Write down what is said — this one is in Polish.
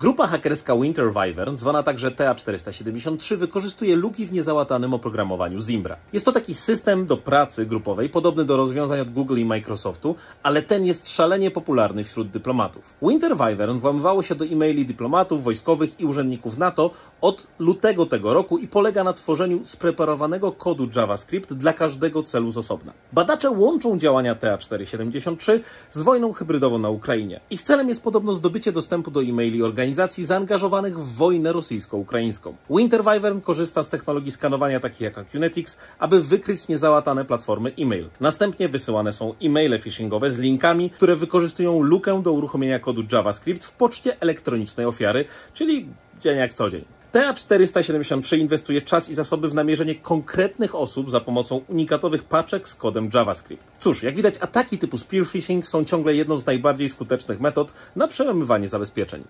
Grupa hakerska Winter Wyvern, zwana także TA473, wykorzystuje luki w niezałatanym oprogramowaniu Zimbra. Jest to taki system do pracy grupowej, podobny do rozwiązań od Google i Microsoftu, ale ten jest szalenie popularny wśród dyplomatów. Winter Wyvern włamywało się do e-maili dyplomatów, wojskowych i urzędników NATO od lutego tego roku i polega na tworzeniu spreparowanego kodu JavaScript dla każdego celu z osobna. Badacze łączą działania TA473 z wojną hybrydową na Ukrainie. Ich celem jest podobno zdobycie dostępu do e-maili organizacji zaangażowanych w wojnę rosyjsko-ukraińską. Winter Wyvern korzysta z technologii skanowania takich jak Acunetics, aby wykryć niezałatane platformy e-mail. Następnie wysyłane są e-maile phishingowe z linkami, które wykorzystują lukę do uruchomienia kodu JavaScript w poczcie elektronicznej ofiary, czyli dzień jak co dzień. TA473 inwestuje czas i zasoby w namierzenie konkretnych osób za pomocą unikatowych paczek z kodem JavaScript. Cóż, jak widać, ataki typu spear phishing są ciągle jedną z najbardziej skutecznych metod na przełamywanie zabezpieczeń.